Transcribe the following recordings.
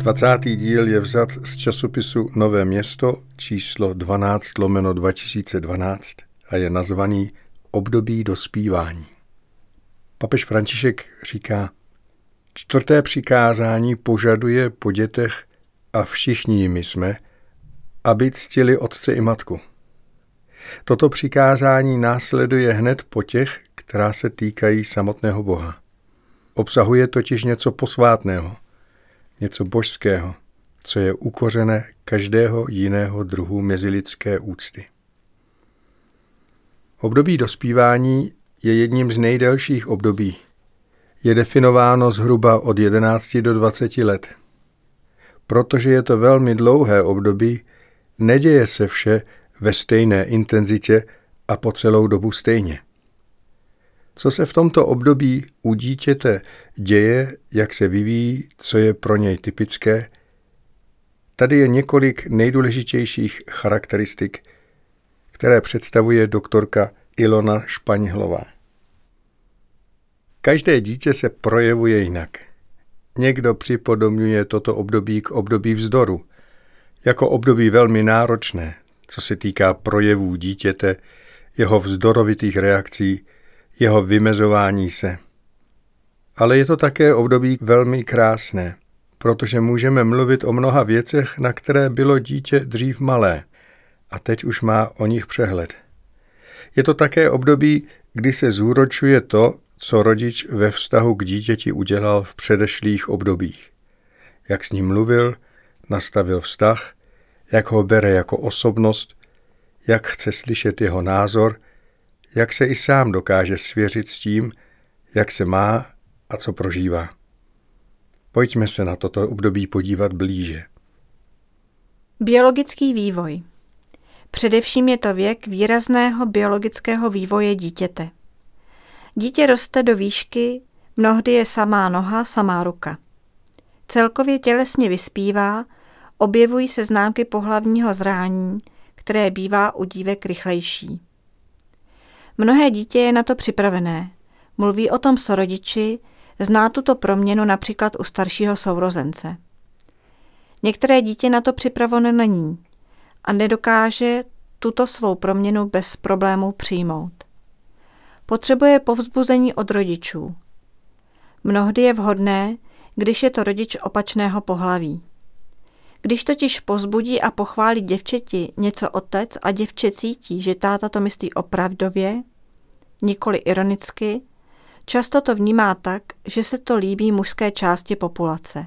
Dvacátý díl je vzat z časopisu Nové město číslo 12 lomeno 2012 a je nazvaný Období dospívání. Papež František říká, čtvrté přikázání požaduje po dětech a všichni jimi jsme, aby ctili otce i matku. Toto přikázání následuje hned po těch, která se týkají samotného Boha. Obsahuje totiž něco posvátného, něco božského, co je ukořené každého jiného druhu mezilidské úcty. Období dospívání je jedním z nejdelších období. Je definováno zhruba od 11 do 20 let. Protože je to velmi dlouhé období, neděje se vše ve stejné intenzitě a po celou dobu stejně. Co se v tomto období u dítěte děje, jak se vyvíjí, co je pro něj typické, tady je několik nejdůležitějších charakteristik, které představuje doktorka Ilona Špaňhlová. Každé dítě se projevuje jinak. Někdo připodobňuje toto období k období vzdoru, jako období velmi náročné, co se týká projevů dítěte, jeho vzdorovitých reakcí, jeho vymezování se. Ale je to také období velmi krásné, protože můžeme mluvit o mnoha věcech, na které bylo dítě dřív malé a teď už má o nich přehled. Je to také období, kdy se zúročuje to, co rodič ve vztahu k dítěti udělal v předešlých obdobích. Jak s ním mluvil, nastavil vztah, jak ho bere jako osobnost, jak chce slyšet jeho názor, jak se i sám dokáže svěřit s tím, jak se má a co prožívá. Pojďme se na toto období podívat blíže. Biologický vývoj. Především je to věk výrazného biologického vývoje dítěte. Dítě roste do výšky, mnohdy je samá noha, samá ruka. Celkově tělesně vyspívá, objevují se známky pohlavního zrání, které bývá u dívek rychlejší. Mnohé dítě je na to připravené. Mluví o tom s rodiči, zná tuto proměnu například u staršího sourozence. Některé dítě na to připraveno není a nedokáže tuto svou proměnu bez problémů přijmout. Potřebuje povzbuzení od rodičů. Mnohdy je vhodné, když je to rodič opačného pohlaví. Když totiž pozbudí a pochválí děvčeti něco otec a děvče cítí, že táta to myslí opravdově, nikoli ironicky, často to vnímá tak, že se to líbí mužské části populace.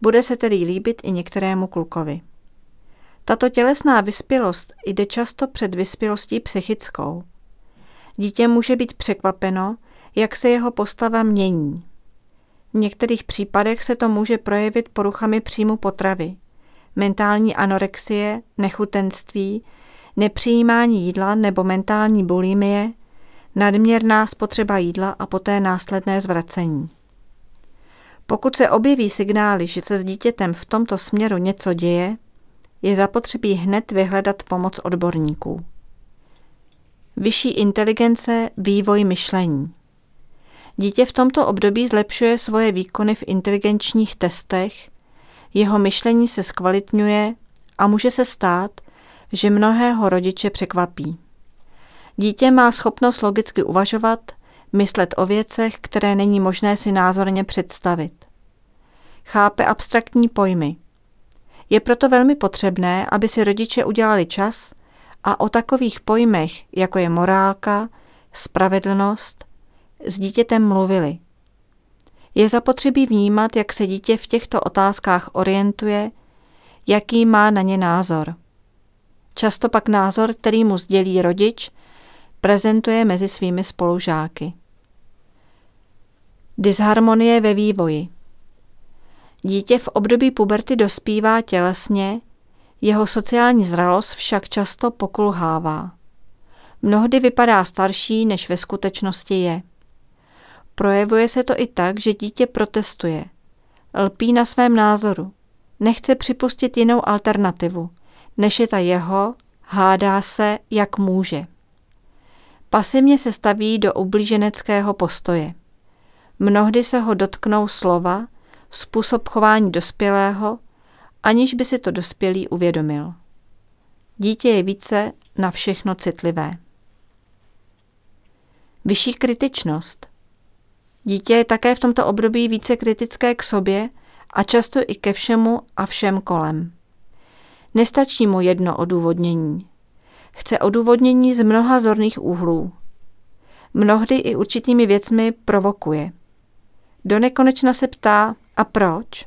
Bude se tedy líbit i některému klukovi. Tato tělesná vyspělost jde často před vyspělostí psychickou. Dítě může být překvapeno, jak se jeho postava mění. V některých případech se to může projevit poruchami příjmu potravy, mentální anorexie, nechutenství, nepřijímání jídla nebo mentální bulimie, nadměrná spotřeba jídla a poté následné zvracení. Pokud se objeví signály, že se s dítětem v tomto směru něco děje, je zapotřebí hned vyhledat pomoc odborníků. Vyšší inteligence, vývoj myšlení. Dítě v tomto období zlepšuje svoje výkony v inteligenčních testech, jeho myšlení se zkvalitňuje a může se stát, že mnohého rodiče překvapí. Dítě má schopnost logicky uvažovat, myslet o věcech, které není možné si názorně představit. Chápe abstraktní pojmy. Je proto velmi potřebné, aby si rodiče udělali čas a o takových pojmech, jako je morálka, spravedlnost, s dítětem mluvili. Je zapotřebí vnímat, jak se dítě v těchto otázkách orientuje, jaký má na ně názor. Často pak názor, který mu sdělí rodič, prezentuje mezi svými spolužáky. Disharmonie ve vývoji. Dítě v období puberty dospívá tělesně, jeho sociální zralost však často pokulhává. Mnohdy vypadá starší, než ve skutečnosti je. Projevuje se to i tak, že dítě protestuje. Lpí na svém názoru. Nechce připustit jinou alternativu, než je ta jeho, hádá se, jak může. Pasivně se staví do ublíženeckého postoje. Mnohdy se ho dotknou slova, způsob chování dospělého, aniž by si to dospělý uvědomil. Dítě je více na všechno citlivé. Vyšší kritičnost. Dítě je také v tomto období více kritické k sobě a často i ke všemu a všem kolem. Nestačí mu jedno odůvodnění. Chce odůvodnění z mnoha zorných úhlů. Mnohdy i určitými věcmi provokuje. Do nekonečna se ptá, a proč?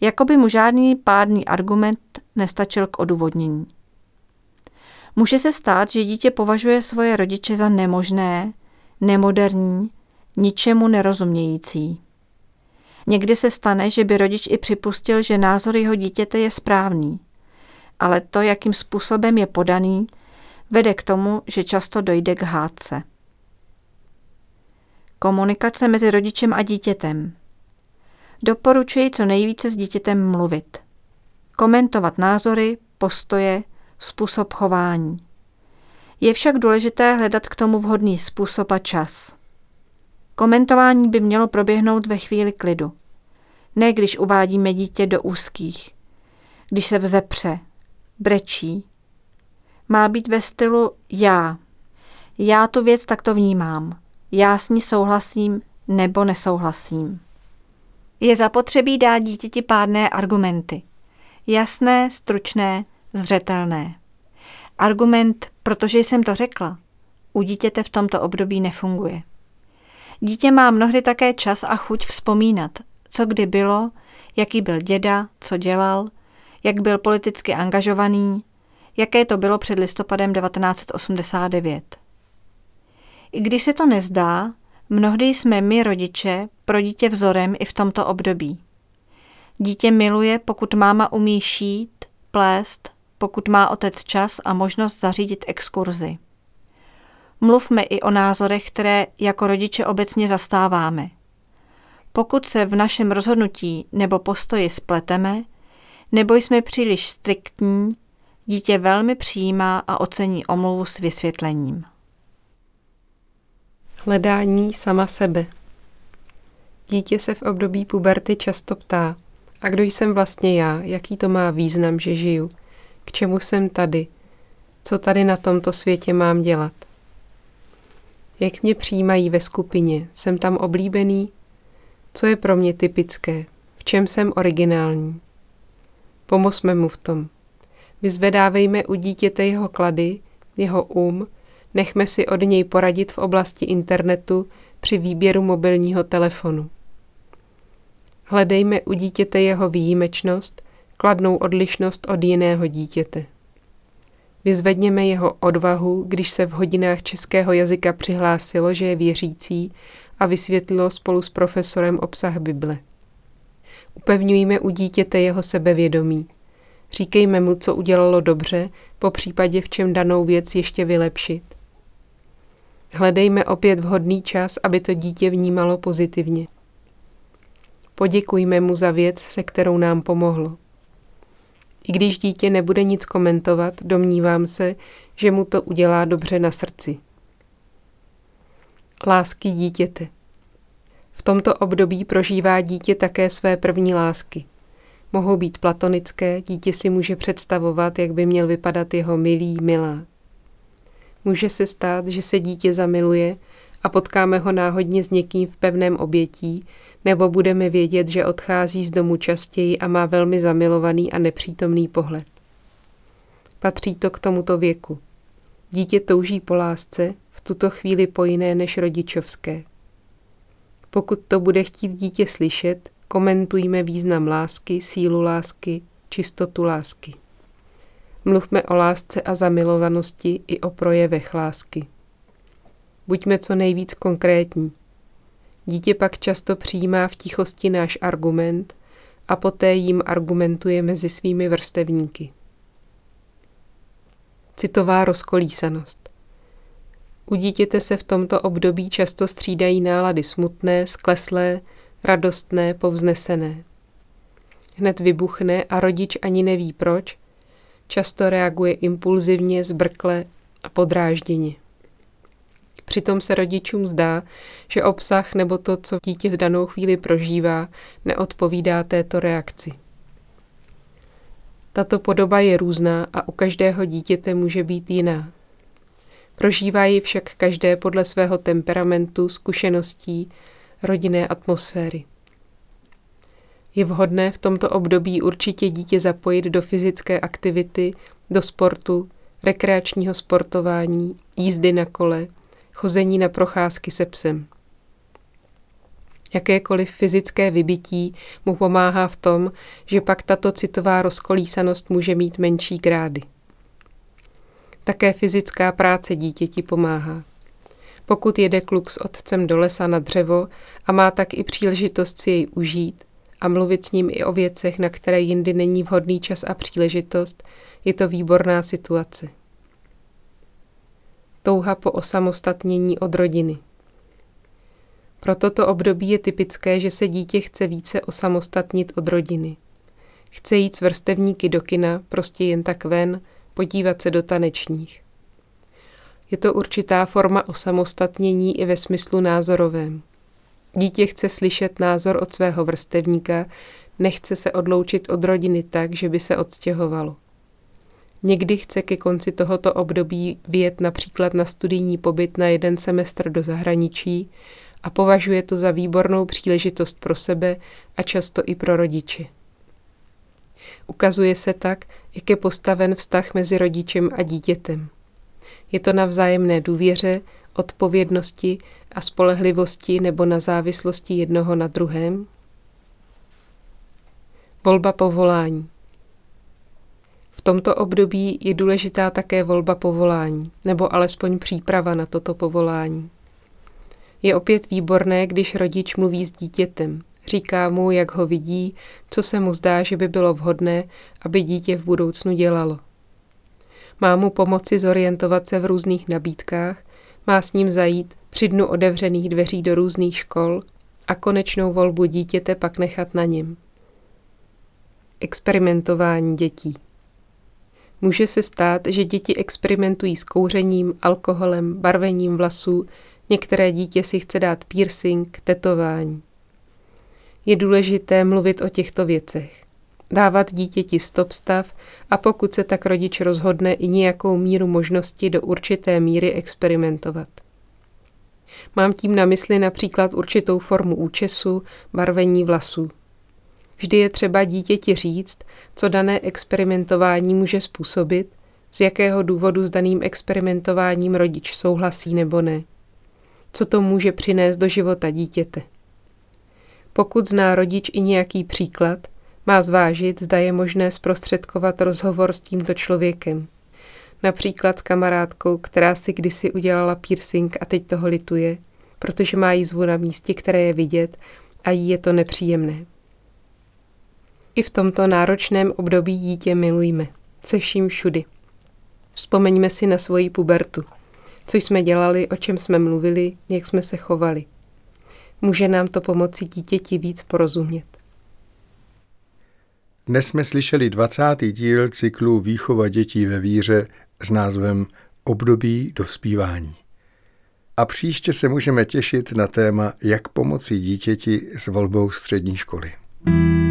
Jakoby mu žádný pádný argument nestačil k odůvodnění. Může se stát, že dítě považuje svoje rodiče za nemožné, nemoderní, ničemu nerozumějící. Někdy se stane, že by rodič i připustil, že názor jeho dítěte je správný, ale to, jakým způsobem je podaný, vede k tomu, že často dojde k hádce. Komunikace mezi rodičem a dítětem. Doporučuji co nejvíce s dítětem mluvit. Komentovat názory, postoje, způsob chování. Je však důležité hledat k tomu vhodný způsob a čas. Komentování by mělo proběhnout ve chvíli klidu. Ne když uvádíme dítě do úzkých. Když se vzepře, brečí. Má být ve stylu já. Já tu věc takto vnímám. Já s ní souhlasím nebo nesouhlasím. Je zapotřebí dát dítěti pádné argumenty. Jasné, stručné, zřetelné. Argument, protože jsem to řekla, u dítěte v tomto období nefunguje. Dítě má mnohdy také čas a chuť vzpomínat, co kdy bylo, jaký byl děda, co dělal, jak byl politicky angažovaný, jaké to bylo před listopadem 1989. I když se to nezdá, mnohdy jsme my rodiče pro dítě vzorem i v tomto období. Dítě miluje, pokud máma umí šít, plést, pokud má otec čas a možnost zařídit exkurzi. Mluvme i o názorech, které jako rodiče obecně zastáváme. Pokud se v našem rozhodnutí nebo postoji spleteme, nebo jsme příliš striktní, dítě velmi přijímá a ocení omluvu s vysvětlením. Hledání sama sebe. Dítě se v období puberty často ptá, a kdo jsem vlastně já, jaký to má význam, že žiju, k čemu jsem tady, co tady na tomto světě mám dělat. Jak mě přijímají ve skupině, jsem tam oblíbený, co je pro mě typické, v čem jsem originální. Pomozme mu v tom. Vyzvedávejme u dítěte jeho klady, jeho um, nechme si od něj poradit v oblasti internetu při výběru mobilního telefonu. Hledejme u dítěte jeho výjimečnost, kladnou odlišnost od jiného dítěte. Vyzvedněme jeho odvahu, když se v hodinách českého jazyka přihlásilo, že je věřící a vysvětlilo spolu s profesorem obsah Bible. Upevňujme u dítěte jeho sebevědomí. Říkejme mu, co udělalo dobře, po případě v čem danou věc ještě vylepšit. Hledejme opět vhodný čas, aby to dítě vnímalo pozitivně. Poděkujme mu za věc, se kterou nám pomohlo. I když dítě nebude nic komentovat, domnívám se, že mu to udělá dobře na srdci. Lásky dítěte. V tomto období prožívá dítě také své první lásky. Mohou být platonické, dítě si může představovat, jak by měl vypadat jeho milý, milá. Může se stát, že se dítě zamiluje a potkáme ho náhodně s někým v pevném obětí, nebo budeme vědět, že odchází z domu častěji a má velmi zamilovaný a nepřítomný pohled. Patří to k tomuto věku. Dítě touží po lásce, v tuto chvíli po jiné než rodičovské. Pokud to bude chtít dítě slyšet, komentujme význam lásky, sílu lásky, čistotu lásky. Mluvme o lásce a zamilovanosti i o projevech lásky. Buďme co nejvíc konkrétní. Dítě pak často přijímá v tichosti náš argument a poté jim argumentuje mezi svými vrstevníky. Citová rozkolísanost. U dítěte se v tomto období často střídají nálady smutné, skleslé, radostné, povznesené. Hned vybuchne a rodič ani neví proč, často reaguje impulzivně, zbrkle a podrážděně. Přitom se rodičům zdá, že obsah nebo to, co dítě v danou chvíli prožívá, neodpovídá této reakci. Tato podoba je různá a u každého dítěte může být jiná. Prožívá ji však každé podle svého temperamentu, zkušeností, rodinné atmosféry. Je vhodné v tomto období určitě dítě zapojit do fyzické aktivity, do sportu, rekreačního sportování, jízdy na kole, chození na procházky se psem. Jakékoliv fyzické vybití mu pomáhá v tom, že pak tato citová rozkolísanost může mít menší grády. Také fyzická práce dítěti pomáhá. Pokud jede kluk s otcem do lesa na dřevo a má tak i příležitost si jej užít a mluvit s ním i o věcech, na které jindy není vhodný čas a příležitost, je to výborná situace. Touha po osamostatnění od rodiny. Pro toto období je typické, že se dítě chce více osamostatnit od rodiny. Chce jít s vrstevníky do kina, prostě jen tak ven, podívat se do tanečních. Je to určitá forma osamostatnění i ve smyslu názorovém. Dítě chce slyšet názor od svého vrstevníka, nechce se odloučit od rodiny tak, že by se odstěhovalo. Někdy chce ke konci tohoto období vyjet například na studijní pobyt na jeden semestr do zahraničí a považuje to za výbornou příležitost pro sebe a často i pro rodiče. Ukazuje se tak, jak je postaven vztah mezi rodičem a dítětem. Je to na vzájemné důvěře, odpovědnosti a spolehlivosti nebo na závislosti jednoho na druhém? Volba povolání. V tomto období je důležitá také volba povolání, nebo alespoň příprava na toto povolání. Je opět výborné, když rodič mluví s dítětem, říká mu, jak ho vidí, co se mu zdá, že by bylo vhodné, aby dítě v budoucnu dělalo. Má mu pomoci zorientovat se v různých nabídkách, má s ním zajít při dnu otevřených dveří do různých škol a konečnou volbu dítěte pak nechat na něm. Experimentování dětí. Může se stát, že děti experimentují s kouřením, alkoholem, barvením vlasů, některé dítě si chce dát piercing, tetování. Je důležité mluvit o těchto věcech. Dávat dítěti stop stav a pokud se tak rodič rozhodne i nějakou míru možnosti do určité míry experimentovat. Mám tím na mysli například určitou formu účesu, barvení vlasů. Vždy je třeba dítěti říct, co dané experimentování může způsobit, z jakého důvodu s daným experimentováním rodič souhlasí nebo ne. Co to může přinést do života dítěte. Pokud zná rodič i nějaký příklad, má zvážit, zda je možné zprostředkovat rozhovor s tímto člověkem. Například s kamarádkou, která si kdysi udělala piercing a teď toho lituje, protože má jízvu na místě, které je vidět a jí je to nepříjemné. I v tomto náročném období dítě milujme. Se vším všudy. Vzpomeňme si na svoji pubertu. Co jsme dělali, o čem jsme mluvili, jak jsme se chovali. Může nám to pomoci dítěti víc porozumět. Dnes jsme slyšeli 20. díl cyklu Výchova dětí ve víře s názvem Období dospívání. A příště se můžeme těšit na téma, jak pomoci dítěti s volbou střední školy. you